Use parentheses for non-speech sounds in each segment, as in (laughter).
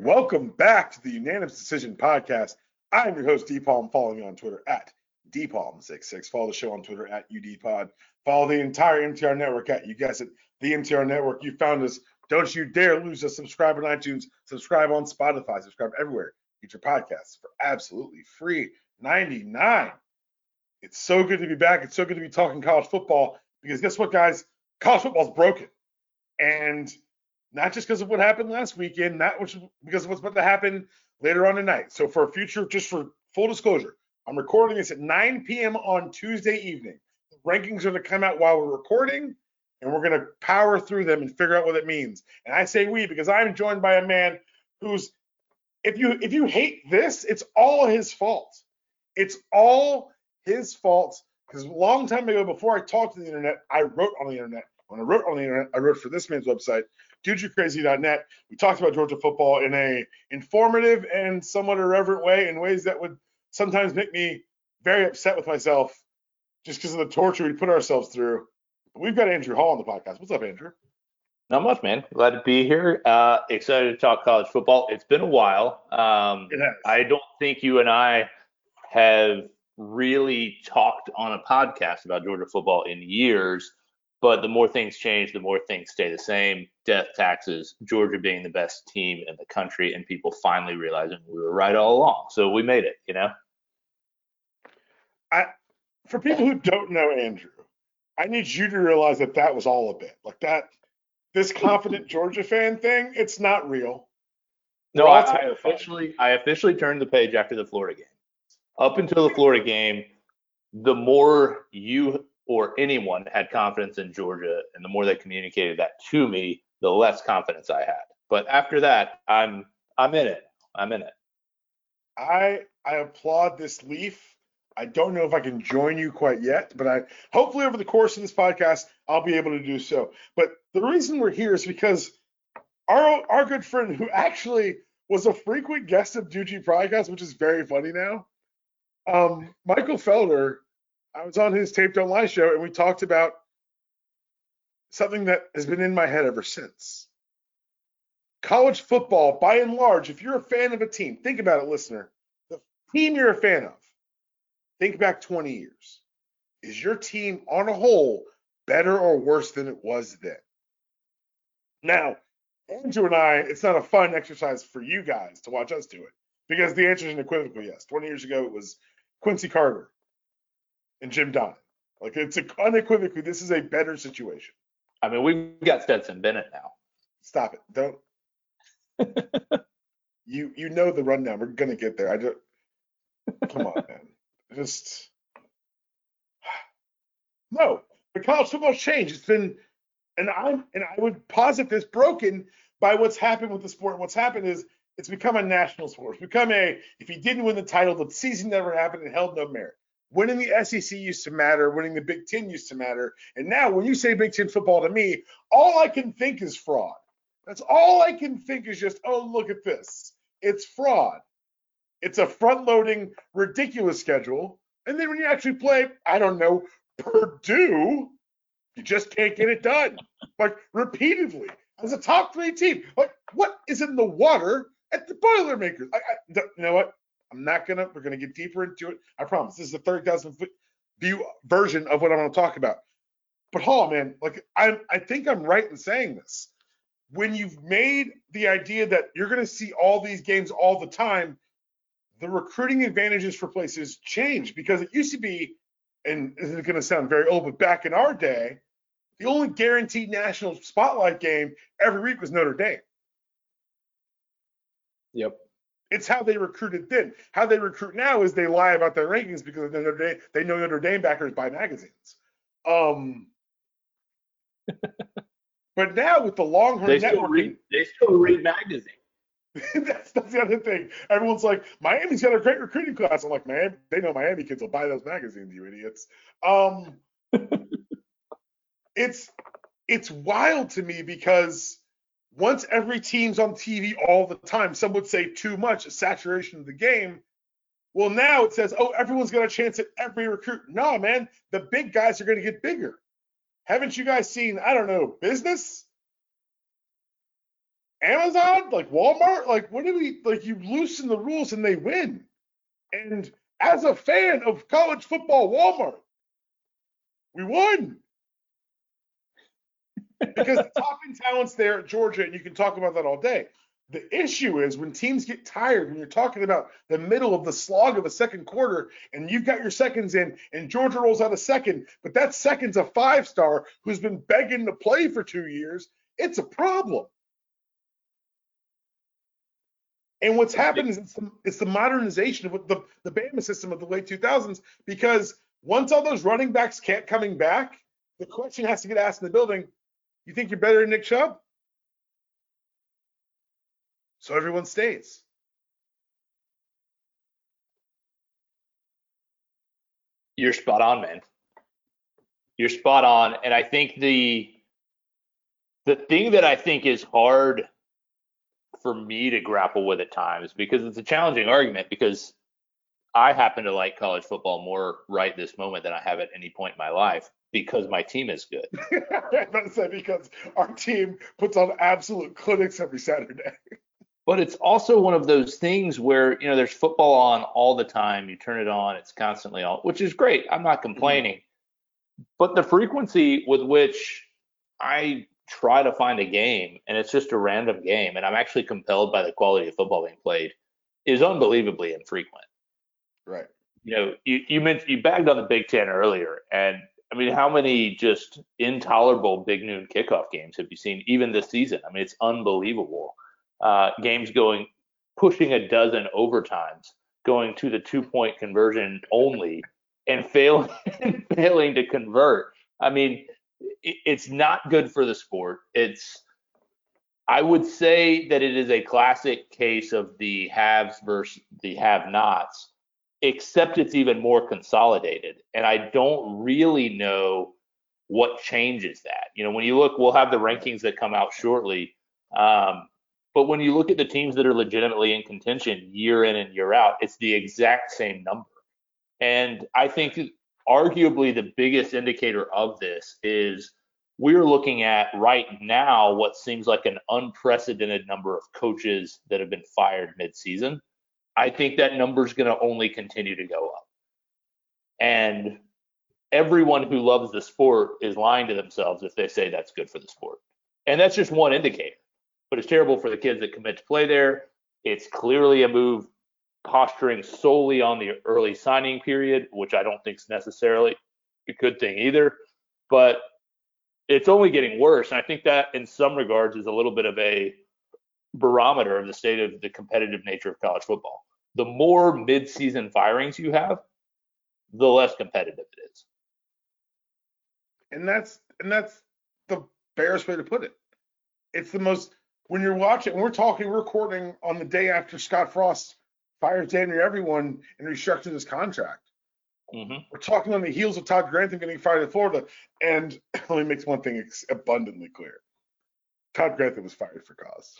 Welcome back to the Unanimous Decision Podcast. I'm your host, DPalm. Follow me on Twitter at DPalm66. Follow the show on Twitter at UDPod. Follow the entire MTR network at, you guess it, the MTR network. You found us. Don't you dare lose us. Subscribe on iTunes. Subscribe on Spotify. Subscribe everywhere. Get your podcasts for absolutely free 99. It's so good to be back. It's so good to be talking college football because guess what, guys? College football's broken. And not just because of what happened last weekend, not which, because of what's about to happen later on tonight. So for future, just for full disclosure, I'm recording this at 9 p.m. on Tuesday evening. The rankings are going to come out while we're recording, and we're going to power through them and figure out what it means. And I say we because I'm joined by a man who's if you if you hate this, it's all his fault. It's all his fault because a long time ago, before I talked to the internet, I wrote on the internet. When I wrote on the internet, I wrote for this man's website, DudeYouCrazy.net. We talked about Georgia football in a informative and somewhat irreverent way, in ways that would sometimes make me very upset with myself, just because of the torture we put ourselves through. But we've got Andrew Hall on the podcast. What's up, Andrew? Not much, man. Glad to be here. Uh, excited to talk college football. It's been a while. Um, It has. I don't think you and I have really talked on a podcast about Georgia football in years. But the more things change, the more things stay the same. Death, taxes, Georgia being the best team in the country, and people finally realizing we were right all along. So we made it, you know? I, for people who don't know Andrew, I need you to realize that that was all a bit like that. This confident (laughs) Georgia fan thing, it's not real. No, I, I officially I officially turned the page after the Florida game. Up until the Florida game, the more you or anyone had confidence in Georgia and the more they communicated that to me, the less confidence I had. But after that, I'm I'm in it. I'm in it. I I applaud this leaf. I don't know if I can join you quite yet, but I hopefully over the course of this podcast I'll be able to do so. But the reason we're here is because our our good friend who actually was a frequent guest of Juji podcast, which is very funny now. Um, Michael Felder, I was on his taped online show and we talked about something that has been in my head ever since. College football, by and large, if you're a fan of a team, think about it, listener. The team you're a fan of, think back 20 years. Is your team on a whole better or worse than it was then? Now, Andrew and I, it's not a fun exercise for you guys to watch us do it because the answer is unequivocal yes. 20 years ago, it was Quincy Carter and Jim Donnan. Like it's unequivocally, this is a better situation. I mean, we've got Stetson Bennett now. Stop it. Don't. (laughs) you you know the rundown. We're gonna get there. I just come on, man. (laughs) Just (sighs) no. The college football's changed. It's been, and I'm and I would posit this broken by what's happened with the sport. What's happened is it's become a national sport. It's become a if he didn't win the title, the season never happened and held no merit. Winning the SEC used to matter. Winning the Big Ten used to matter. And now, when you say Big Ten football to me, all I can think is fraud. That's all I can think is just, oh, look at this. It's fraud. It's a front loading, ridiculous schedule. And then when you actually play, I don't know, Purdue, you just can't get it done. Like repeatedly as a top three team. Like, what is in the water at the Boilermakers? I, I, you know what? I'm not to, we're to get deeper into it. I promise. This is the 30,000 foot view version of what I'm to talk about. But Hall, man, like I, I think I'm right in saying this when you've made the idea that you're to see all these games all the time, the recruiting advantages for places change because it used to be, and this is to sound very old, but back in our day, the only guaranteed national spotlight game every week was Notre Dame. Yep. It's how they recruited then. How they recruit now is they lie about their rankings because Notre Dame, they know Notre Dame backers buy magazines. Um, (laughs) but now with the Longhorn They still Network, read. They still read magazines. (laughs) that's, that's the other thing. Everyone's like, Miami's got a great recruiting class. I'm like, Miami, they know Miami kids will buy those magazines, you idiots. Um, (laughs) it's it's wild to me because once every team's on TV all the time, some would say too much, saturation of the game. Well, now it says, oh, everyone's got a chance at every recruit. No, man, the big guys are going to get bigger. Haven't you guys seen, I don't know, business? Amazon, like Walmart, like what do we like? You loosen the rules and they win. And as a fan of college football, Walmart, we won because the top end talent's there at Georgia, and you can talk about that all day. The issue is when teams get tired, when you're talking about the middle of the slog of a second quarter, and you've got your seconds in, and Georgia rolls out a second, but that second's a five star who's been begging to play for two years, it's a problem. And what's happened is it's the, it's the modernization of the, the Bama system of the late 2000s because once all those running backs can't coming back, the question has to get asked in the building, you think you're better than Nick Chubb? So everyone stays. You're spot on, man. You're spot on. And I think the the thing that I think is hard for me to grapple with at times because it's a challenging argument because I happen to like college football more right this moment than I have at any point in my life because my team is good. (laughs) I say because our team puts on absolute clinics every Saturday. But it's also one of those things where, you know, there's football on all the time. You turn it on, it's constantly on, which is great. I'm not complaining. Mm-hmm. But the frequency with which I try to find a game and it's just a random game and I'm actually compelled by the quality of football being played is unbelievably infrequent. Right. You know, you, you mentioned you bagged on the Big Ten earlier and I mean, how many just intolerable big noon kickoff games have you seen even this season? I mean, it's unbelievable. Uh, games going pushing a dozen overtimes, going to the two point conversion only, and failing (laughs) failing to convert. I mean, it, it's not good for the sport. It's I would say that it is a classic case of the haves versus the have-nots except it's even more consolidated. And I don't really know what changes that. You know, when you look, we'll have the rankings that come out shortly. Um, but when you look at the teams that are legitimately in contention year in and year out, it's the exact same number. And I think arguably the biggest indicator of this is we're looking at right now what seems like an unprecedented number of coaches that have been fired midseason. I think that number is going to only continue to go up. And everyone who loves the sport is lying to themselves if they say that's good for the sport. And that's just one indicator. But it's terrible for the kids that commit to play there. It's clearly a move posturing solely on the early signing period, which I don't think is necessarily a good thing either. But it's only getting worse. And I think that in some regards is a little bit of a barometer of the state of the competitive nature of college football the more mid-season firings you have, the less competitive it is. And that's and that's the barest way to put it. It's the most when you're watching. We're talking, we're recording on the day after Scott Frost fires damn near everyone and restructured his contract. Mm-hmm. We're talking on the heels of Todd Grantham getting fired in Florida. And (clears throat) let me make one thing abundantly clear: Todd Grantham was fired for cause.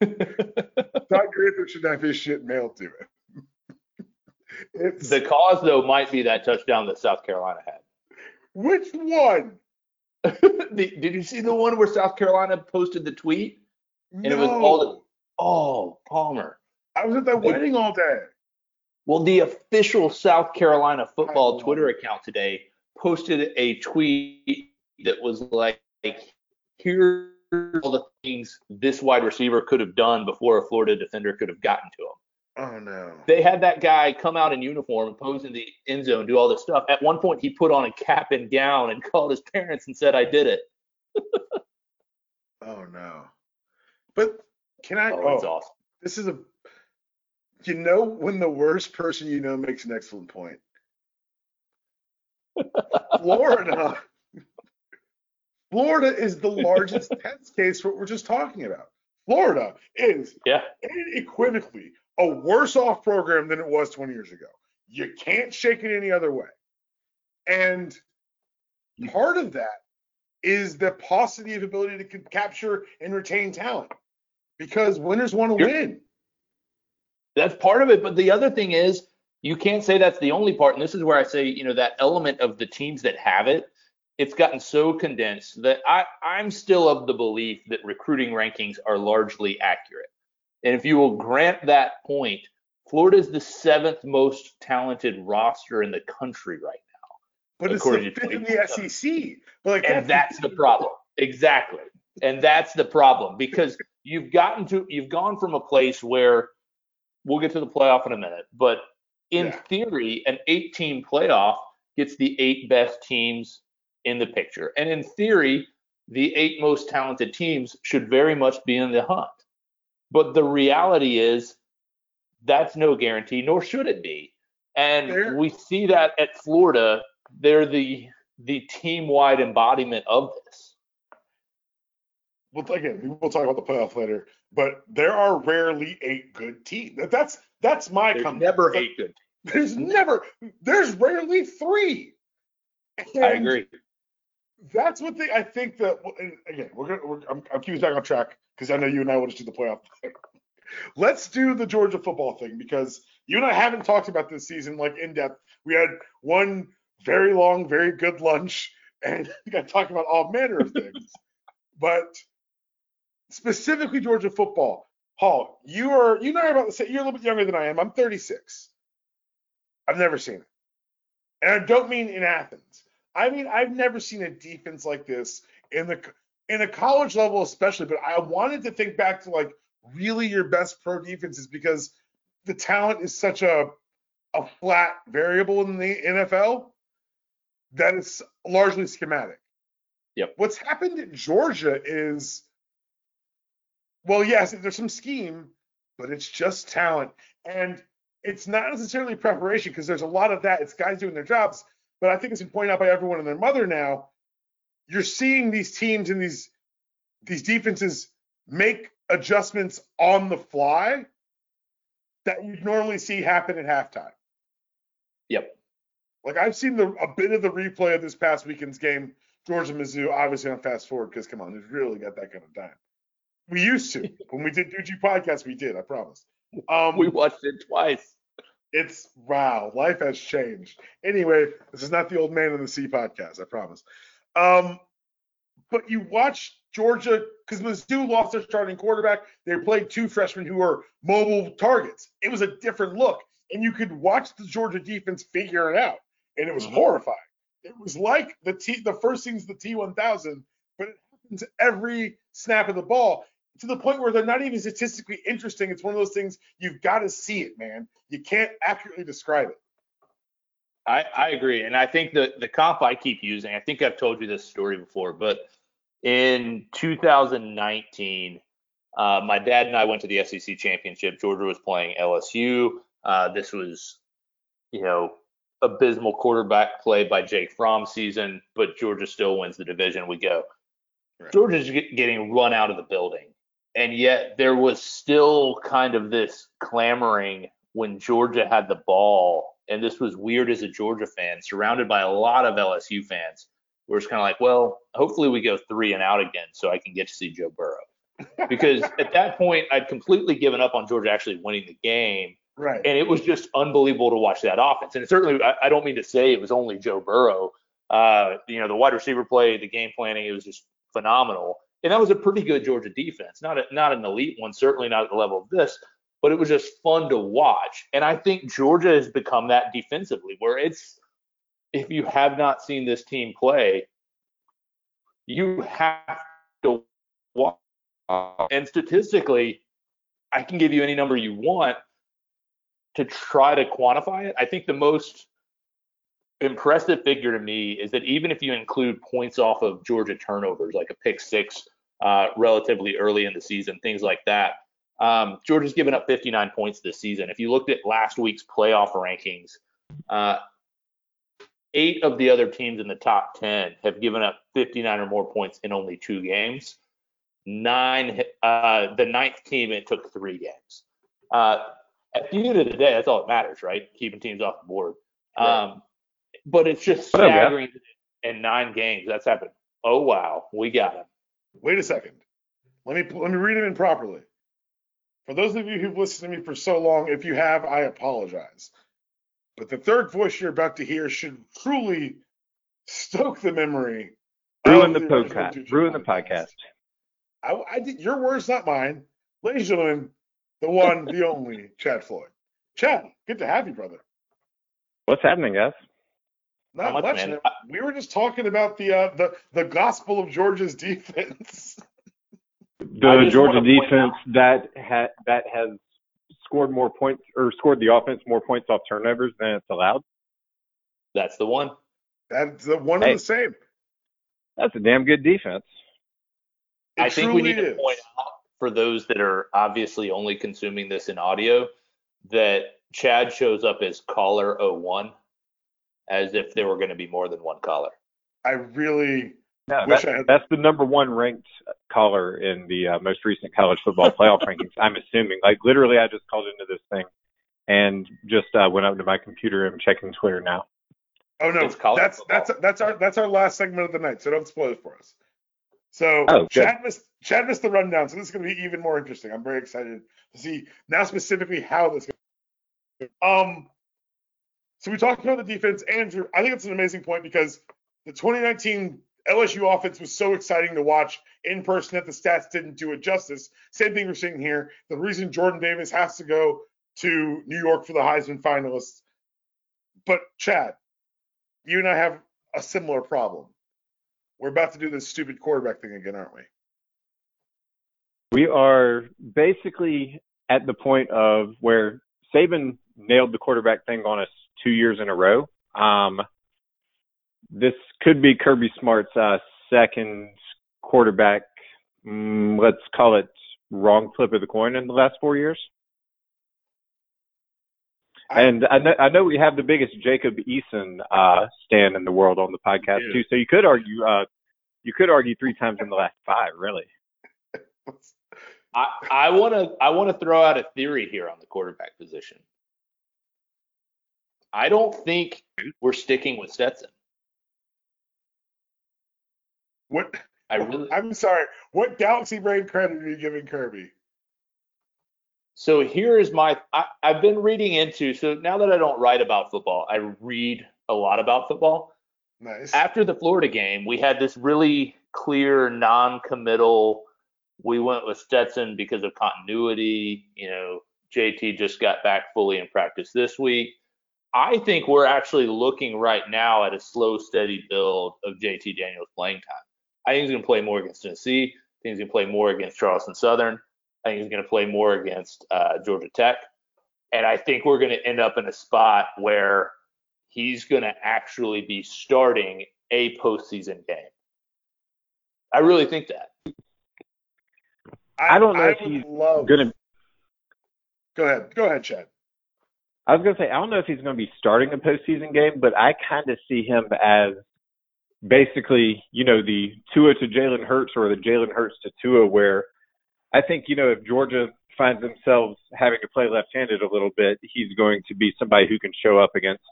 (laughs) Todd Grantham should have his shit mailed to him. (laughs) it's, the cause, though, might be that touchdown that South Carolina had. Which one? (laughs) Did you see the one where South Carolina posted the tweet? And no. it was all the, oh, Palmer. I was at that wedding all day. Well, the official South Carolina football Twitter account today posted a tweet that was like, here all the things this wide receiver could have done before a Florida defender could have gotten to him. Oh no. They had that guy come out in uniform and pose in the end zone, do all this stuff. At one point, he put on a cap and gown and (laughs) called his parents and said, "I did it." oh no. But can I? Oh, oh, awesome. This is a. You know when the worst person you know makes an excellent point. (laughs) Florida Florida is the largest (laughs) test case for what we're just talking about. Florida is yeah. unequivocally a worse off program than it was 20 years ago. You can't shake it any other way. And part of that is the paucity of ability to capture and retain talent because winners want to win. That's part of it. But the other thing is, you can't say that's the only part. And this is where I say, you know, that element of the teams that have it it's gotten so condensed that I, I'm still of the belief that recruiting rankings are largely accurate. And if you will grant that point, Florida is the seventh most talented roster in the country right now. But it's the fifth in the SEC. But like and that's the problem. Exactly. And that's the problem because you've gotten to you've gone from a place where we'll get to the playoff in a minute, but in yeah. theory, an eight team playoff gets the eight best teams in the picture. And in theory, the eight most talented teams should very much be in the hunt. But the reality is that's no guarantee, nor should it be. And Fair. we see that at Florida, they're the the team wide embodiment of this. Well, again, we'll talk about the playoff later, but there are rarely eight good teams. That's that's my There's never eight good. There's never. There's rarely three. And I agree. That's what they. I think that again, we're gonna. I'm, I'm keeping back on track because I know you and I want to do the playoff. (laughs) Let's do the Georgia football thing because you and I haven't talked about this season like in depth. We had one very long, very good lunch, and (laughs) we got to talk about all manner of things. (laughs) but specifically Georgia football, Hall, you are you know about the same. You're a little bit younger than I am. I'm 36. I've never seen it, and I don't mean in Athens. I mean I've never seen a defense like this in the in a college level, especially. But I wanted to think back to like really your best pro defenses because the talent is such a a flat variable in the NFL that it's largely schematic. Yep. What's happened at Georgia is, well, yes, there's some scheme, but it's just talent. And it's not necessarily preparation because there's a lot of that. It's guys doing their jobs. But I think it's been pointed out by everyone and their mother now. You're seeing these teams and these these defenses make adjustments on the fly that you'd normally see happen at halftime. Yep. Like I've seen the a bit of the replay of this past weekend's game, Georgia Mizzou. Obviously, on fast forward because come on, it's really got that kind of time. We used to (laughs) when we did Duji podcast. We did, I promise. Um, we watched it twice. It's wow, life has changed. Anyway, this is not the old man in the sea podcast. I promise. Um, but you watch Georgia because Mizzou lost their starting quarterback. They played two freshmen who were mobile targets. It was a different look, and you could watch the Georgia defense figure it out, and it was mm-hmm. horrifying. It was like the T, the first thing's the T1000, but it happens every snap of the ball to the point where they're not even statistically interesting. It's one of those things you've got to see it, man. You can't accurately describe it. I, I agree, and I think the the comp I keep using. I think I've told you this story before, but in 2019, uh, my dad and I went to the SEC championship. Georgia was playing LSU. Uh, this was, you know, abysmal quarterback play by Jake Fromm season, but Georgia still wins the division. We go. Right. Georgia's getting run out of the building and yet there was still kind of this clamoring when Georgia had the ball, and this was weird as a Georgia fan, surrounded by a lot of LSU fans. We're just kind of like, well, hopefully we go three and out again, so I can get to see Joe Burrow. (laughs) Because at that point, I'd completely given up on Georgia actually winning the game. Right. And it was just unbelievable to watch that offense. And certainly, I, I don't mean to say it was only Joe Burrow. Uh, you know, the wide receiver play, the game planning, it was just phenomenal and that was a pretty good Georgia defense. Not a, not an elite one, certainly not at the level of this, but it was just fun to watch. And I think Georgia has become that defensively, where it's if you have not seen this team play, you have to watch. And statistically, I can give you any number you want to try to quantify it. I think the most impressive figure to me is that even if you include points off of Georgia turnovers, like a pick six uh, relatively early in the season, things like that, um, Georgia's given up 59 points this season. If you looked at last week's playoff rankings, uh, eight of the other teams in the top 10 have given up 59 or more points in only two games. Nine, uh, the ninth team, it took three games. Uh, at the end of the day, that's all that matters, right? Keeping teams off the board. Um, but it's just oh, staggering in nine games. That's happened. Oh wow, we got him. Wait a second. Let me let me read it in properly. For those of you who've listened to me for so long, if you have, I apologize. But the third voice you're about to hear should truly stoke the memory. Ruin the podcast. Ruin the podcast. I, I did your words, not mine. Ladies and gentlemen, the one, the (laughs) only Chad Floyd. Chad, good to have you, brother. What's happening, guys? Not much, much man. We were just talking about the uh, the the gospel of Georgia's (laughs) defense. the Georgia defense that ha- that has scored more points or scored the offense more points off turnovers than it's allowed. That's the one. That's the one hey, of the same. That's a damn good defense. It I think we need is. to point out for those that are obviously only consuming this in audio that Chad shows up as caller 01 as if there were going to be more than one caller. I really no, wish that, I had... that's the number one ranked caller in the uh, most recent college football playoff (laughs) rankings. I'm assuming. Like literally, I just called into this thing and just uh, went up to my computer and checking Twitter now. Oh no, that's that's that's our that's our last segment of the night. So don't spoil it for us. So oh, Chad missed Chad missed the rundown, so this is going to be even more interesting. I'm very excited to see now specifically how this. Um, so we talked about the defense, Andrew. I think it's an amazing point because the 2019 LSU offense was so exciting to watch in person that the stats didn't do it justice. Same thing we're seeing here. The reason Jordan Davis has to go to New York for the Heisman finalists. But Chad, you and I have a similar problem. We're about to do this stupid quarterback thing again, aren't we? We are basically at the point of where Saban nailed the quarterback thing on us two years in a row. Um, this could be Kirby Smart's uh, second quarterback, mm, let's call it wrong flip of the coin in the last four years. And I know, I know we have the biggest Jacob Eason uh, stand in the world on the podcast too. So you could argue, uh, you could argue three times in the last five, really. (laughs) I, I want to I want to throw out a theory here on the quarterback position. I don't think we're sticking with Stetson. What? I really. (laughs) I'm sorry. What galaxy brain credit are you giving Kirby? So here is my. I, I've been reading into. So now that I don't write about football, I read a lot about football. Nice. After the Florida game, we had this really clear non-committal. We went with Stetson because of continuity. You know, JT just got back fully in practice this week. I think we're actually looking right now at a slow, steady build of JT Daniels playing time. I think he's going to play more against Tennessee. I think he's going to play more against Charleston Southern. I think he's going to play more against uh, Georgia Tech. And I think we're going to end up in a spot where he's going to actually be starting a postseason game. I really think that. I, I don't know I if he's going to. Go ahead. Go ahead, Chad. I was going to say, I don't know if he's going to be starting a postseason game, but I kind of see him as basically, you know, the Tua to Jalen Hurts or the Jalen Hurts to Tua, where I think, you know, if Georgia finds themselves having to play left-handed a little bit, he's going to be somebody who can show up against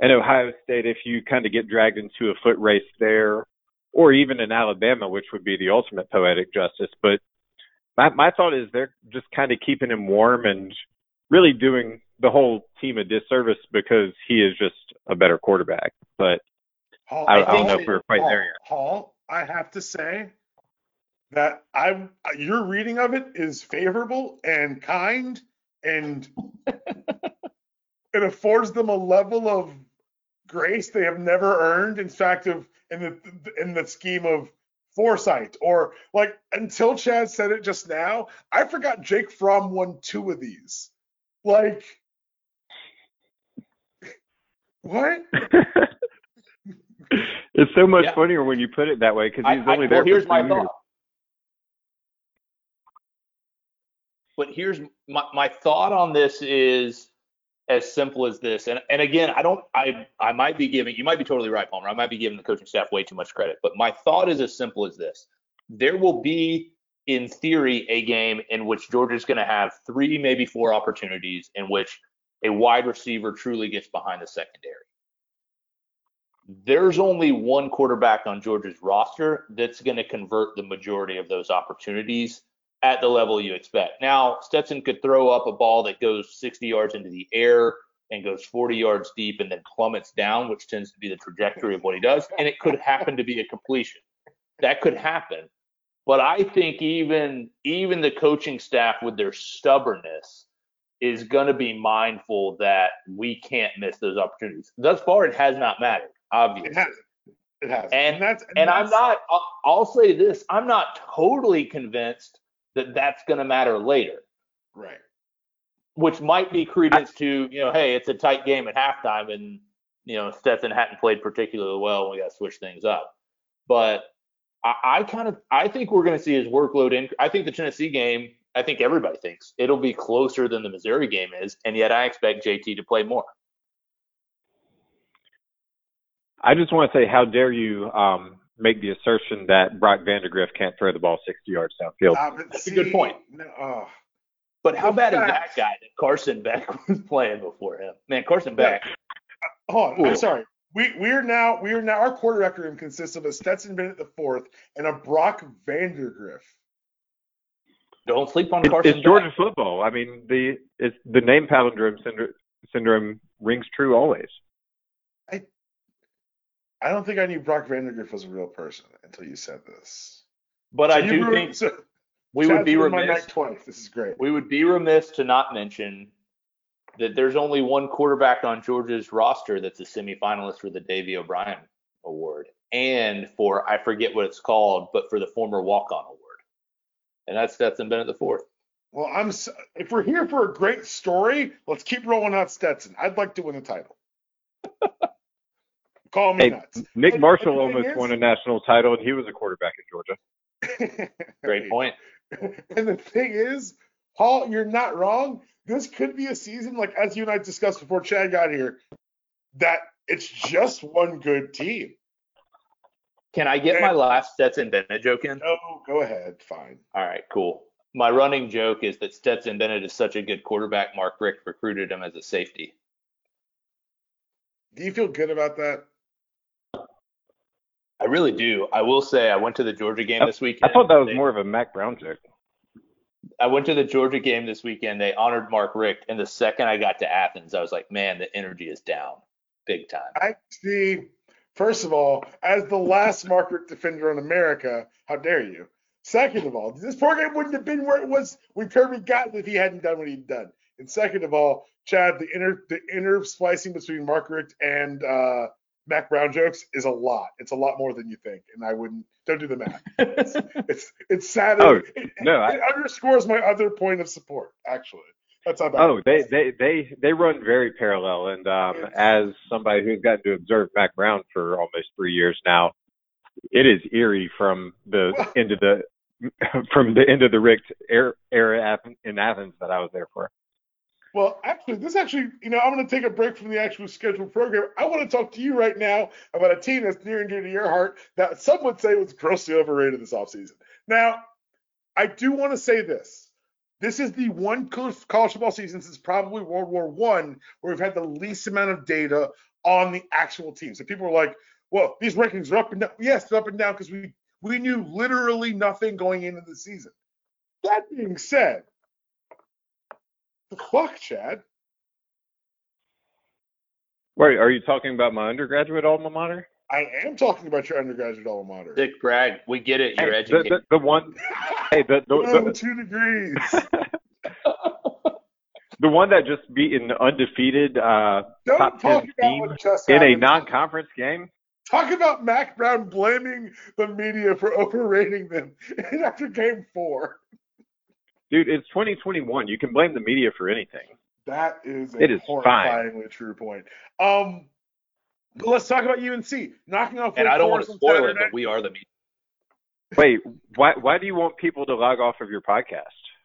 an Ohio State if you kind of get dragged into a foot race there, or even in Alabama, which would be the ultimate poetic justice. But my my thought is they're just kind of keeping him warm and really doing the whole team a disservice because he is just a better quarterback. But Hall, I, I, don't know if we're quite Hall, there yet. Hall, I have to say that I your reading of it is favorable and kind, and (laughs) it affords them a level of grace they have never earned. In fact, of in the in the scheme of foresight or like until Chad said it just now, I forgot Jake Fromm won two of these. Like what? (laughs) it's so much yeah. funnier when you put it that way because he's I, only I, there. Well, here's my years. thought. But here's my, my thought on this is as simple as this. And and again, I don't I I might be giving you might be totally right, Palmer. I might be giving the coaching staff way too much credit. But my thought is as simple as this. There will be in theory a game in which Georgia's going to have three, maybe four opportunities in which a wide receiver truly gets behind the secondary there's only one quarterback on Georgia's roster that's going to convert the majority of those opportunities at the level you expect. Now, Stetson could throw up a ball that goes 60 yards into the air and goes 40 yards deep and then plummets down, which tends to be the trajectory of what he does. And it could happen to be a completion. That could happen. But I think even even the coaching staff with their stubbornness is going to be mindful that we can't miss those opportunities. Thus far, it has not mattered, obviously. It has. It has. And, and that's and, and that's, I'm not. I'll, I'll say this: I'm not totally convinced that that's going to matter later. Right. Which might be credence to you know, hey, it's a tight game at halftime, and you know Stetson hadn't played particularly well, and we got to switch things up. But I, I kind of I think we're going to see his workload in. I think the Tennessee game. I think everybody thinks it'll be closer than the Missouri game is, and yet I expect JT to play more. I just want to say, how dare you um, make the assertion that Brock Vandagriff can't throw the ball 60 yards downfield? Uh, That's see, a good point. No, oh. But how The bad is that guy that Carson Beck (laughs) was playing before him? Man, Carson Beck. Hold on. Ooh. I'm sorry. We we're now we are now our quarterback room consists of a Stetson Bennett the fourth and a Brock Vandagriff. Don't sleep on It's, Carson it's Georgia Beck. football. I mean, the it's the name palindrome syndrome, syndrome rings true always. I I don't think I knew Brock Vandagriff was a real person until you said this. But So I do ruined- think (laughs) so we would be ruined my remiss. night twice. This is great. We would be remiss to not mention that there's only one quarterback on Georgia's roster that's a semifinalist for the Davy O'Brien Award and for I forget what it's called, but for the former walk-on award, and that's Stetson Bennett the fourth. Well, I'm if we're here for a great story, let's keep rolling out Stetson. I'd like to win the title. (laughs) Call me Hey, nuts. Nick And- Marshall and almost is- won a national title, and he was a quarterback in Georgia. (laughs) Great point. (laughs) And the thing is, Paul, you're not wrong. This could be a season, like as you and I discussed before Chad got here, that it's just one good team. Can I get my last Stetson Bennett joke in? No, go ahead. Fine. All right, cool. My running joke is that Stetson Bennett is such a good quarterback, Mark Richt recruited him as a safety. Do you feel good about that? I really do. I will say I went to the Georgia game this weekend. I thought that was They- more of a Mack Brown joke. I went to the Georgia game this weekend. They honored Mark Richt, and the second I got to Athens, I was like, man, the energy is down big time. I see. First of all, as the last Mark Richt defender in America, how dare you? Second of all, this program wouldn't have been where it was when Kirby got it if he hadn't done what he'd done. And second of all, Chad, the inner the inner splicing between Mark Richt and uh, Mack Brown jokes is a lot. It's a lot more than you think, and I wouldn't. Don't do the math. (laughs) It's it's, it's sad. Oh, it, no, it underscores my other point of support. Actually, that's how bad. Oh, they they they they run very parallel, and um, as somebody who's gotten to observe Mack Brown for almost three years now, it is eerie from the (laughs) end of the from the end of the Richt era, era in Athens that I was there for. Well, actually, this actually, you know, I'm going to take a break from the actual scheduled program. I want to talk to you right now about a team that's near and dear to your heart that some would say was grossly overrated this offseason. Now, I do want to say this. This is the one college football season since probably World War One where we've had the least amount of data on the actual team. So people are like, "Well, these rankings are up and down." Yes, they're up and down because we we knew literally nothing going into the season. That being said, the fuck, Chad. Wait, are you talking about my undergraduate alma mater? I am talking about your undergraduate alma mater. Dick Bragg, we get it. You're Hey, the, educated. the, the one, hey, the the, the, (laughs) two degrees. (laughs) the one that just beat an undefeated uh, top ten team in a non-conference game. Talk about Mack Brown blaming the media for overrating them (laughs) after game four. Dude, it's 2021. You can blame the media for anything. That is a It is horrifyingly true point. Um, but let's talk about UNC knocking off. and I don't want to on spoil it, Saturday. but we are the media. Wait, why why do you want people to log off of your podcast?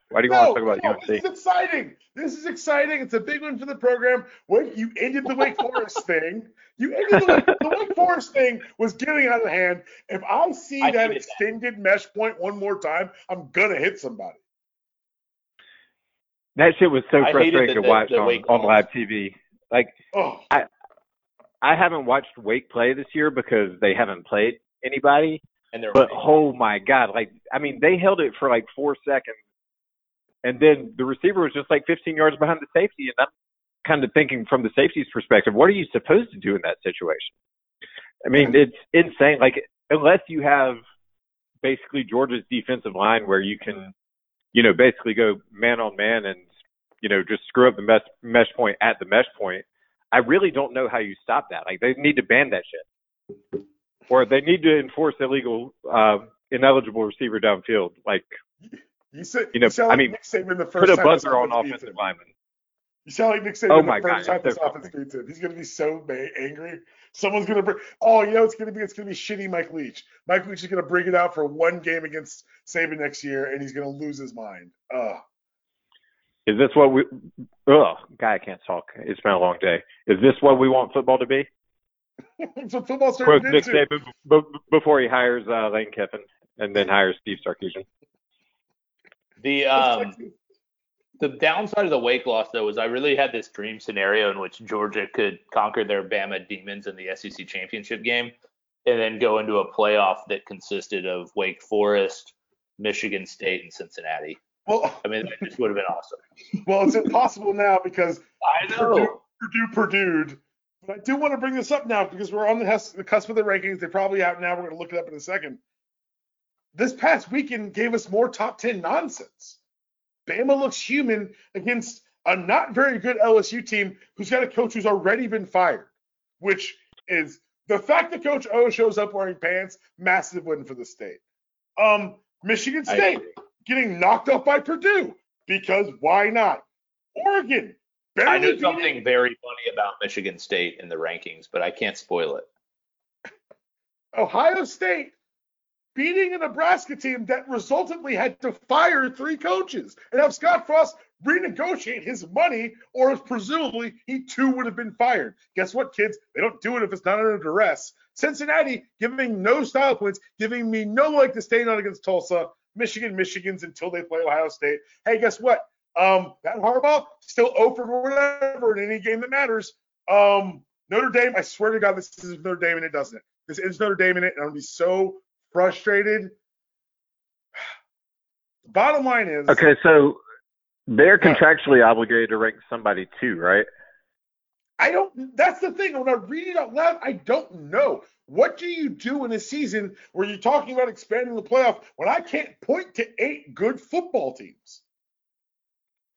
Why do you no, want to talk about no, UNC? This is exciting. This is exciting. It's a big one for the program. Wait, you ended the Wake Forest (laughs) thing. You ended the, the Wake Forest thing was getting out of hand. If I see I that hated that. extended mesh point one more time, I'm gonna hit somebody. That shit was so I frustrating the- to watch the on, on live TV. Like Oh, I haven't watched Wake play this year because they haven't played anybody. And they're But oh my god, like I mean, they held it for like four seconds, and then the receiver was just like 15 yards behind the safety, and I'm kind of thinking from the safety's perspective, what are you supposed to do in that situation? I mean, it's insane. Like unless you have basically Georgia's defensive line where you can, you know, basically go man on man and you know just screw up the mesh mesh point at the mesh point. I really don't know how you stop that. Like they need to ban that shit, or they need to enforce illegal, uh, ineligible receiver downfield. Like You said You know, you I mean, Nick Saban the first put a buzzer on offensive him. linemen. You sound like Nick Saban Oh the first God, time this so offense beats him. He's gonna be so angry. Someone's gonna bring. Oh, you know it's gonna be. It's gonna be shitty Mike Leach. Mike Leach is gonna bring it out for one game against Saban next year, and he's gonna lose his mind. Ugh. Is this what we? Oh, guy, I can't talk. It's been a long day. Is this what we want football to be? That's what football's Quote turned Nick into. Saban b- b- before he hires uh, Lane Kiffin and then hires Steve Sarkisian. The um the downside of the Wake loss though was I really had this dream scenario in which Georgia could conquer their Bama demons in the SEC championship game and then go into a playoff that consisted of Wake Forest, Michigan State, and Cincinnati. Well, I mean, that just would have been awesome. (laughs) well, it's impossible now because I Purdue, Purdue, Purdue. But I do want to bring this up now because we're on the, hus- the cusp of the rankings. They're probably out now. We're going to look it up in a second. This past weekend gave us more top 10 nonsense. Bama looks human against a not very good LSU team who's got a coach who's already been fired, which is the fact that Coach O shows up wearing pants, massive win for the state. Um, Michigan I State agree. Getting knocked off by Purdue because why not? Oregon. I knew something very funny about Michigan State in the rankings, but I can't spoil it. (laughs) Ohio State beating a Nebraska team that resultantly had to fire three coaches and have Scott Frost renegotiate his money, or presumably he too would have been fired. Guess what, kids? They don't do it if it's not under duress. Cincinnati giving no style points, giving me no leg to stand on against Tulsa. Michigan, Michigan's until they play Ohio State. Hey, guess what? Um, Pat Harbaugh still over for whatever in any game that matters. Um, Notre Dame, I swear to God, this is Notre Dame and it doesn't. This is Notre Dame in it, and I'm gonna be so frustrated. (sighs) Bottom line is, Okay, so they're Yeah. contractually obligated to rank somebody too, right? I don't. That's the thing. When I read it out loud, I don't know. What do you do in a season where you're talking about expanding the playoff when I can't point to eight good football teams?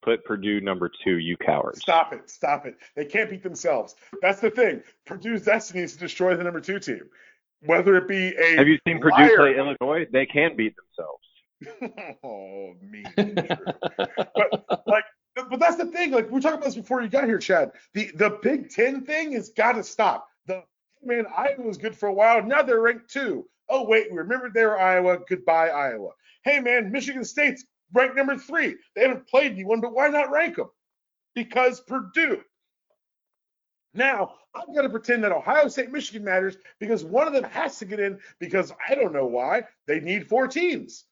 Put Purdue number two, you cowards. Stop it. Stop it. They can't beat themselves. That's the thing. Purdue's destiny is to destroy the number two team, whether it be a. Have you seen Purdue play Illinois? They can beat themselves. (laughs) oh, mean. (laughs) but like, but that's the thing. Like we were talking about this before you got here, Chad. The the Big Ten thing has got to stop. The man, Iowa was good for a while. Now they're ranked two. Oh wait, remember they were Iowa. Goodbye, Iowa. Hey man, Michigan State's ranked number three. They haven't played anyone, but why not rank them? Because Purdue. Now I've got to pretend that Ohio State, Michigan matters because one of them has to get in because I don't know why they need four teams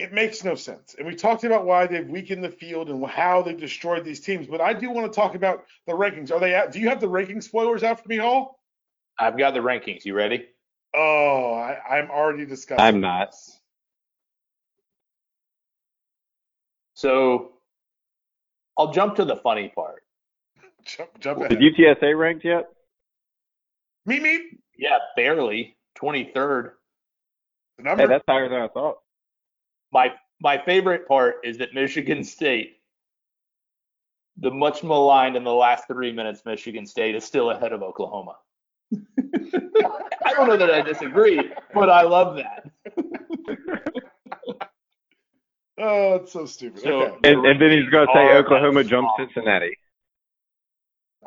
it makes no sense. And we talked about why they've weakened the field and how they've destroyed these teams. But I do want to talk about the rankings. Are they out? Do you have the ranking spoilers out for me, Hall? I've got the rankings. You ready? Oh, I, I'm already discussing. I'm not. this. So I'll jump to the funny part. (laughs) Jump, jump Did ahead. UTSA ranked yet? Me, me. Yeah, barely 23rd. The number. Hey, that's higher than I thought. My my favorite part is that Michigan State, the much maligned in the last three minutes, Michigan State is still ahead of Oklahoma. (laughs) I don't know that I disagree, but I love that. (laughs) oh, it's so stupid. So- okay. And, and then he's going to say oh, Oklahoma jumped. Cincinnati.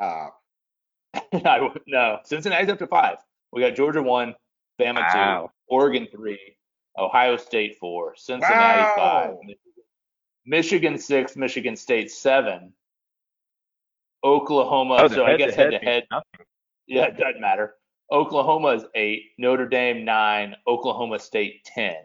(laughs) I would- no, Cincinnati's up to five. We got Georgia one, Bama Wow. two, Oregon three, Ohio State four, Cincinnati Wow. five, Michigan six, Michigan State seven, Oklahoma. So I guess head head-to-head to head, means nothing. yeah, it doesn't matter. Oklahoma is eight, Notre Dame nine, Oklahoma State ten.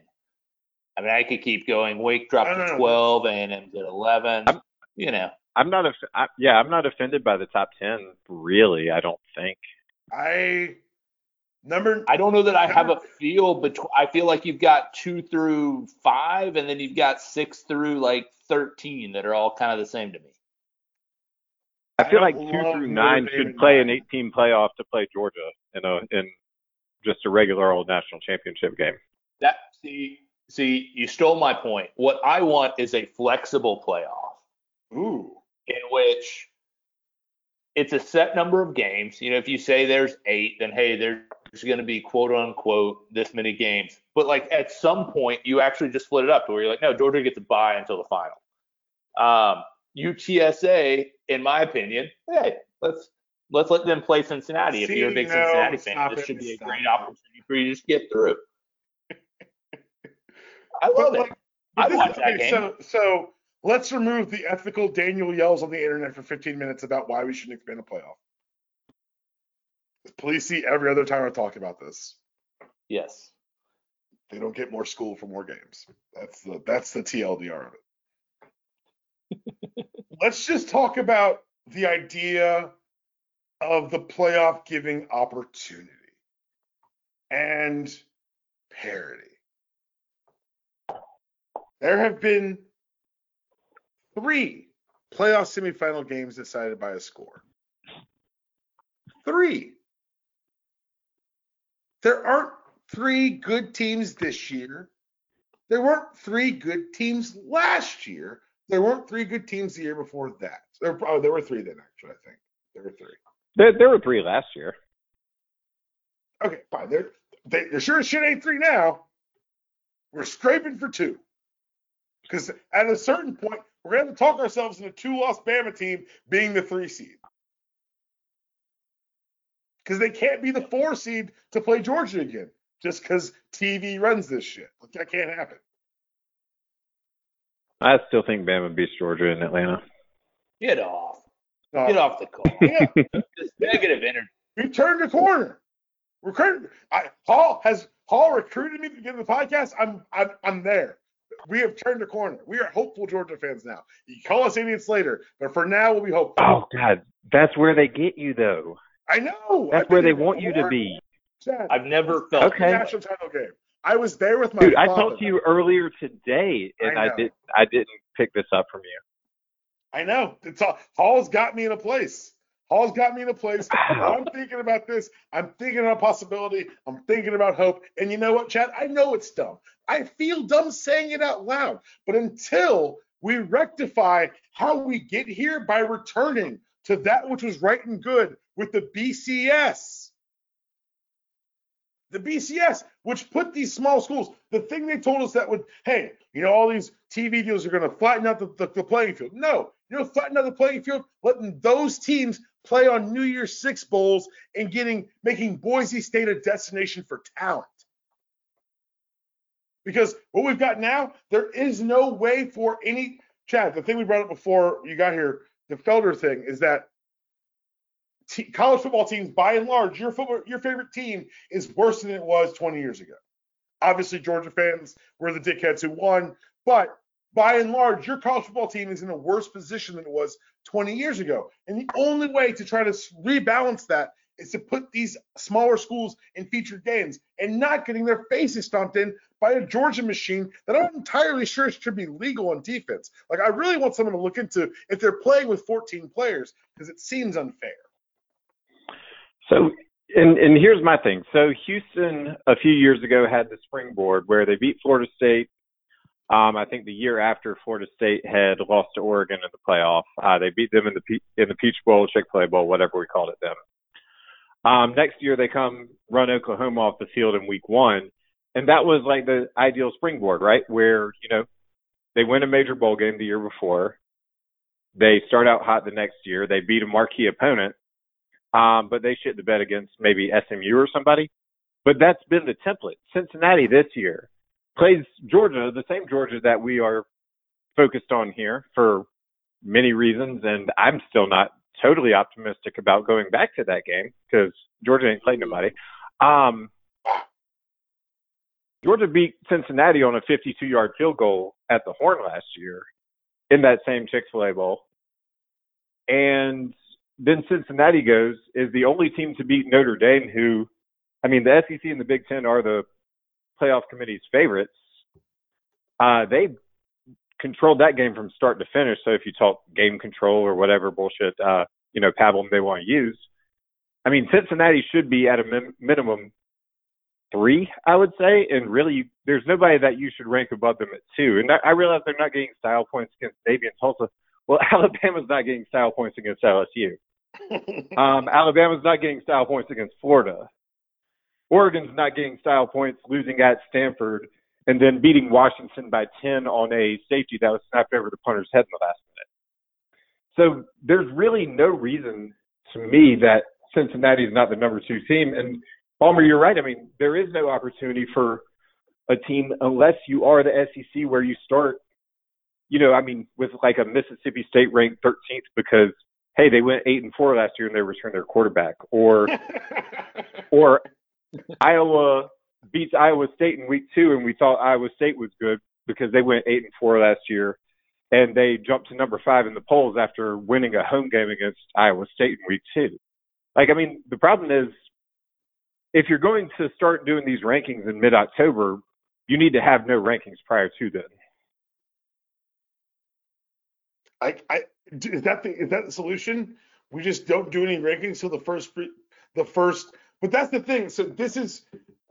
I mean, I could keep going. Wake dropped No, no, to uh. twelve, A&M's at eleven. I'm- you know, I'm not. Aff- I, yeah, I'm not offended by the top ten. Really, I don't think. I number. I don't know that I have a feel between. I feel like you've got two through five, and then you've got six through like thirteen that are all kind of the same to me. I feel like two through nine should play an 18 playoff to play Georgia in a in just a regular old national championship game. That see see you stole my point. What I want is a flexible playoff. Ooh. In which it's a set number of games. You know, if you say there's eight, then hey, there's going to be quote unquote this many games. But like at some point, you actually just split it up to where you're like, no, Georgia gets a bye until the final. Um, UTSA, in my opinion, hey, let's let's let them play Cincinnati. if you're a big no, Cincinnati fan, this should be a great it. opportunity for you to just get through. (laughs) I love but, it. Like, I watch that game. So, so let's remove the ethical Daniel yells on the internet for 15 minutes about why we shouldn't expand a playoff. Please see every other time I talk about this. Yes. They don't get more school for more games. That's the that's the TLDR of it. (laughs) let's just talk about the idea of the playoff giving opportunity and parity. There have been three playoff semifinal games decided by a score. Three. There aren't three good teams this year. There weren't three good teams last year. There weren't three good teams the year before that. There, oh, there were three then, actually, I think. There were three. There, there were three last year. Okay, fine. There, they, there sure as shit ain't three now. We're scraping for two. Because at a certain point, we're going to talk ourselves into two lost Bama team being the three seed. Because they can't be the four seed to play Georgia again just because TV runs this shit. Like, that can't happen. I still think Bama beats Georgia in Atlanta. Get off. Uh, Get off the call. (laughs) Yeah. this negative energy. We turned the corner. Recruit. I, Hall has Hall recruited me to get the podcast. I'm I'm I'm there we have turned a corner. We are hopeful Georgia fans now. You call us idiots later, but for now we'll be hopeful. Oh God, that's where they get you though. I know. That's where they want you to be. I've never felt okay. national title game. I was there with my dude. Father. I talked to you earlier today, and I, I did. I didn't pick this up from you. I know. It's all, Hall's got me in a place. Hall's got me in a place. I'm thinking about this. I'm thinking about possibility. I'm thinking about hope. And you know what, Chad? I know it's dumb. I feel dumb saying it out loud. But until we rectify how we get here by returning to that which was right and good with the BCS, the BCS, which put these small schools, the thing they told us that would, hey, you know, all these TV deals are going to flatten out the, the, the, playing field. No, you know, flatten out the playing field, letting those teams play on New Year's Six bowls and getting making Boise State a destination for talent. Because what we've got now, there is no way for any Chad. The thing we brought up before you got here, the Felder thing, is that t- college football teams, by and large, your football, your favorite team is worse than it was 20 years ago. Obviously, Georgia fans were the dickheads who won, but by and large, your college football team is in a worse position than it was 20 years ago. And the only way to try to rebalance that is to put these smaller schools in featured games and not getting their faces stomped in by a Georgia machine that I'm entirely sure should be legal on defense. Like, I really want someone to look into if they're playing with 14 players because it seems unfair. So, and, and here's my thing. So, Houston a few years ago had the springboard where they beat Florida State um, I think the year after Florida State had lost to Oregon in the playoff, uh, they beat them in the in the Peach Bowl, Chick A Bowl, whatever we called it then. Um, next year they come run Oklahoma off the field in Week One, and that was like the ideal springboard, right? Where you know they win a major bowl game the year before, they start out hot the next year, they beat a marquee opponent, um, but they shit the bed against maybe SMU or somebody. But that's been the template. Cincinnati this year plays Georgia, the same Georgia that we are focused on here for many reasons, and I'm still not totally optimistic about going back to that game because Georgia ain't played nobody. Um, Georgia beat Cincinnati on a 52-yard field goal at the Horn last year in that same Chick-fil-A Bowl, and then Cincinnati goes is the only team to beat Notre Dame, who, I mean, the SEC and the Big Ten are the playoff committee's favorites, uh, they controlled that game from start to finish. So if you talk game control or whatever bullshit, uh, you know pablum they want to use. I mean, Cincinnati should be at a min- minimum three, I would say, and really, there's nobody that you should rank above them at two. And I realize they're not getting style points against Navy and Tulsa. Well, (laughs) Alabama's not getting style points against LSU. Um, Alabama's not getting style points against Florida. Oregon's not getting style points losing at Stanford and then beating Washington by 10 on a safety that was snapped over the punter's head in the last minute. So there's really no reason to me that Cincinnati is not the number two team. And Palmer, you're right. I mean, there is no opportunity for a team unless you are the SEC where you start, you know, I mean, with like a Mississippi State ranked 13th because hey, they went eight and four last year and they returned their quarterback, or (laughs) or Iowa beats Iowa State in week two and we thought Iowa State was good because they went eight and four last year and they jumped to number five in the polls after winning a home game against Iowa State in week two. Like, I mean, the problem is if you're going to start doing these rankings in mid October, you need to have no rankings prior to then. I, I is that the is that the solution? We just don't do any rankings till the first the first. But that's the thing. So this is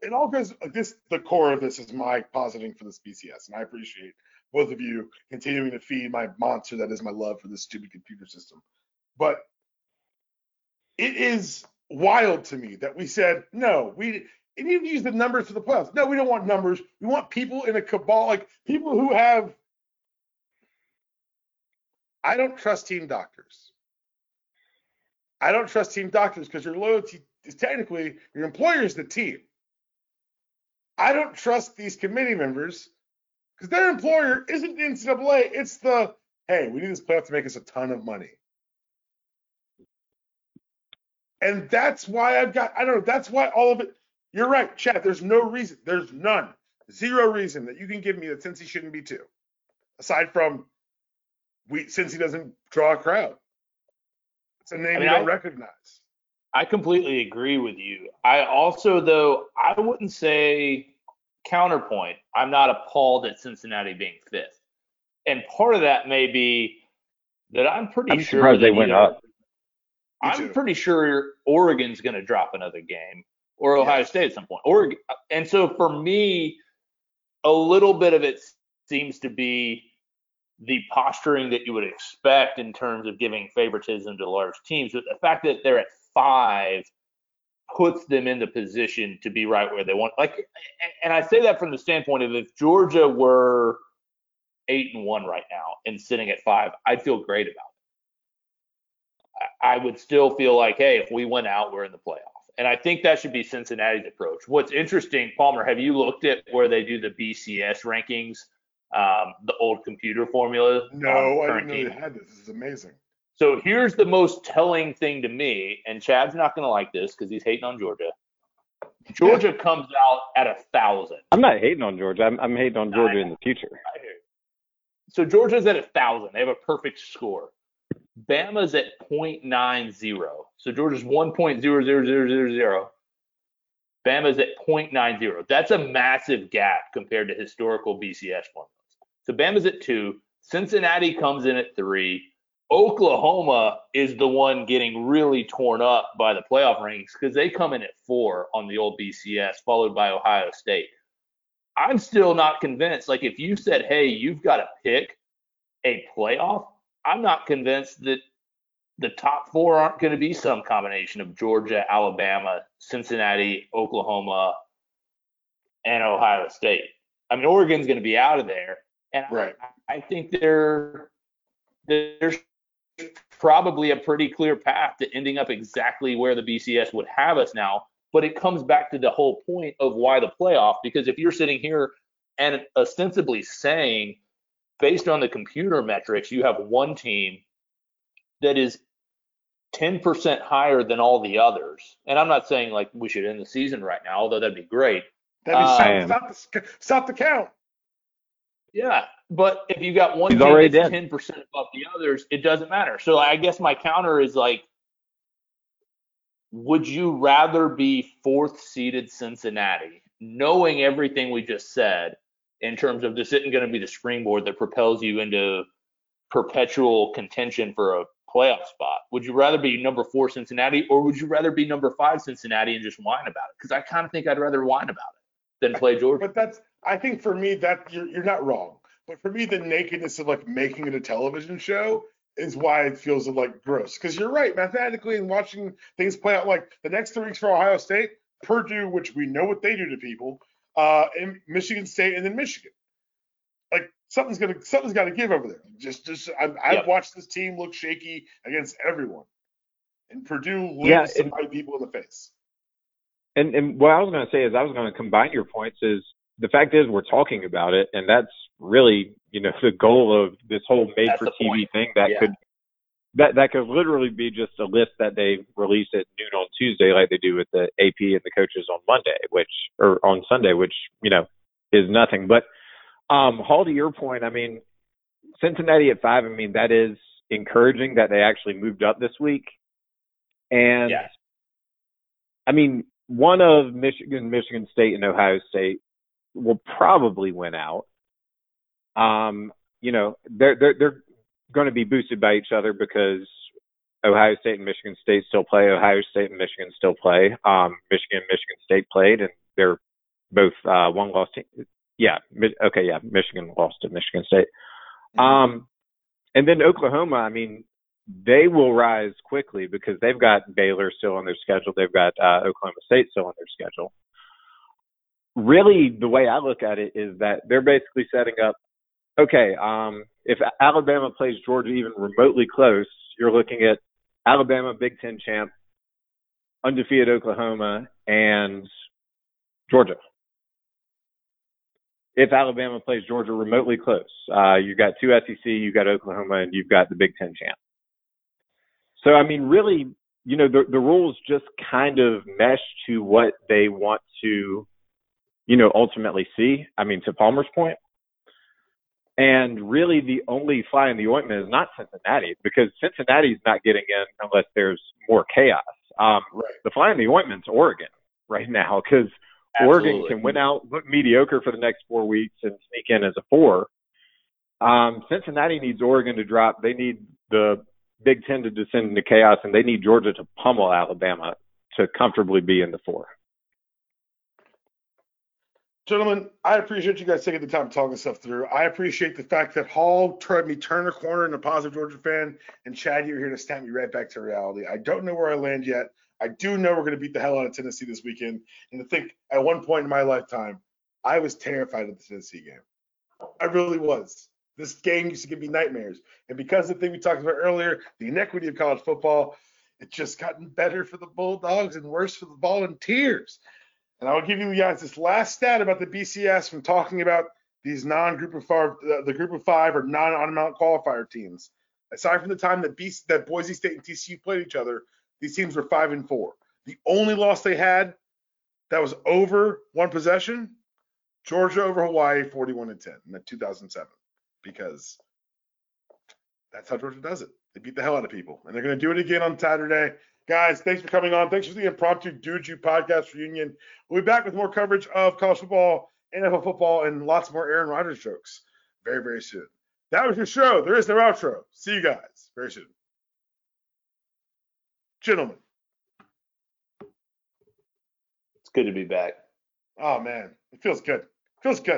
it all goes this the core of this is my positing for this BCS, and I appreciate both of you continuing to feed my monster that is my love for this stupid computer system. But it is wild to me that we said no. We and you use the numbers for the playoffs. No, we don't want numbers. We want people in a cabal, like people who have. I don't trust team doctors. I don't trust team doctors because your loyalty is technically your employer is the team. I don't trust these committee members because their employer isn't the NCAA. It's the hey, we need this playoff to make us a ton of money. And that's why I've got, I don't know, that's why all of it, you're right, Chad, there's no reason, there's none, zero reason that you can give me that he shouldn't be two. Aside from we since he doesn't draw a crowd. It's a name I mean, you don't I, recognize. I completely agree with you. I also though I wouldn't say counterpoint, I'm not appalled at Cincinnati being fifth. And part of that may be that I'm pretty I'm sure they went up. I'm pretty sure Oregon's going to drop another game or Ohio yes. State at some point. Oregon, and so for me, a little bit of it seems to be the posturing that you would expect in terms of giving favoritism to large teams. But the fact that they're at five puts them in the position to be right where they want. Like, and I say that from the standpoint of if Georgia were eight and one right now and sitting at five, I'd feel great about it. I would still feel like, hey, if we went out, we're in the playoff. And I think that should be Cincinnati's approach. What's interesting, Palmer, have you looked at where they do the BCS rankings, um, the old computer formula? No, I didn't know they had this. This is amazing. So here's the most telling thing to me, and Chad's not going to like this because he's hating on Georgia. Georgia comes out at a thousand. I'm not hating on Georgia. I'm, I'm hating on Georgia in the future. So Georgia's at a thousand. They have a perfect score. Bama's at 0.90. So Georgia's 1.00000. Bama's at 0.90. That's a massive gap compared to historical BCS formulas. So Bama's at two. Cincinnati comes in at three. Oklahoma is the one getting really torn up by the playoff rankings because they come in at four on the old BCS, followed by Ohio State. I'm still not convinced. Like, if you said, hey, you've got to pick a playoff, I'm not convinced that the top four aren't going to be some combination of Georgia, Alabama, Cincinnati, Oklahoma, and Ohio State. I mean, Oregon's going to be out of there, and right. I, I think there there's probably a pretty clear path to ending up exactly where the BCS would have us now. But it comes back to the whole point of why the playoff. Because if you're sitting here and ostensibly saying based on the computer metrics, you have one team that is 10% higher than all the others. And I'm not saying like we should end the season right now, although that'd be great. That'd be um, stop, stop, the, stop the count. Yeah, but if you got one He's team that's 10% above the others, it doesn't matter. So I guess my counter is like, would you rather be fourth seeded Cincinnati, knowing everything we just said, in terms of this isn't going to be the springboard that propels you into perpetual contention for a playoff spot? Would you rather be number four Cincinnati or would you rather be number five Cincinnati and just whine about it? Because I kind of think I'd rather whine about it than play Georgia. But that's I think for me that you're you're not wrong. But for me, the nakedness of like making it a television show is why it feels like gross. Because you're right, mathematically, and watching things play out like the next three weeks for Ohio State, Purdue, which we know what they do to people, uh, and Michigan State, and then Michigan. Like something's gonna something's got to give over there. Just just I, I've Yep. watched this team look shaky against everyone, and Purdue Yeah, to and- bite people in the face. And and what I was going to say is I was going to combine your points is the fact is we're talking about it and that's really you know (laughs) the goal of this whole made that's for tv point. thing that Yeah. could that that could literally be just a list that they release at noon on Tuesday like they do with the AP and the coaches on Monday which or on Sunday which you know is nothing but um Hall to your point I mean Cincinnati at 5 I mean that is encouraging that they actually moved up this week and Yes. I mean, one of Michigan, Michigan State, and Ohio State will probably win out. Um, you know, they're they're they're going to be boosted by each other because Ohio State and Michigan State still play. Ohio State and Michigan still play. Um, Michigan, and Michigan State played, and they're both uh, one loss. Team. Yeah, Mi- okay, yeah, Michigan lost to Michigan State. Um, and then Oklahoma, I mean, they will rise quickly because they've got Baylor still on their schedule. They've got uh, Oklahoma State still on their schedule. Really, the way I look at it is that they're basically setting up. Okay, um, if Alabama plays Georgia even remotely close, you're looking at Alabama Big Ten champ, undefeated Oklahoma, and Georgia. If Alabama plays Georgia remotely close, uh, you got two SEC, you've got Oklahoma, and you've got the Big Ten champ. So I mean, really, you know, the the rules just kind of mesh to what they want to, you know, ultimately see. I mean, to Palmer's. And really, the only fly in the ointment is not Cincinnati because Cincinnati's not getting in unless there's more chaos. Um, Right. the fly in the ointment's Oregon right now because Oregon can win out, look mediocre for the next four weeks, and sneak in as a four. Um, Cincinnati needs Oregon to drop. They need the Big Ten to descend into chaos, and they need Georgia to pummel Alabama to comfortably be in the four. Gentlemen, I appreciate you guys taking the time to talk this stuff through. I appreciate the fact that Hall tried me turn a corner in a positive Georgia fan, and Chad, you're here to stamp me right back to reality. I don't know where I land yet. I do know we're going to beat the hell out of Tennessee this weekend. And to think at one point in my lifetime, I was terrified of the Tennessee game. I really was. This game used to give me nightmares. And because of the thing we talked about earlier, the inequity of college football, it's just gotten better for the Bulldogs and worse for the Volunteers. And I'll give you guys this last stat about the BCS from talking about these non-group of five, the, group of five or non-automatic qualifier teams. Aside from the time that, BC, that Boise State and TCU played each other, these teams were five and four. The only loss they had that was over one possession, Georgia over Hawaii, 41 and 10 in that 2007, because that's how Georgia does it. They beat the hell out of people, and they're going to do it again on Saturday. Guys, thanks for coming on. Thanks for the impromptu You podcast reunion. We'll be back with more coverage of college football, NFL football, and lots more Aaron Rodgers jokes very, very soon. That was your show. There is no outro. See you guys very soon. Gentlemen, It's good to be back. oh man, it feels good. Feels good.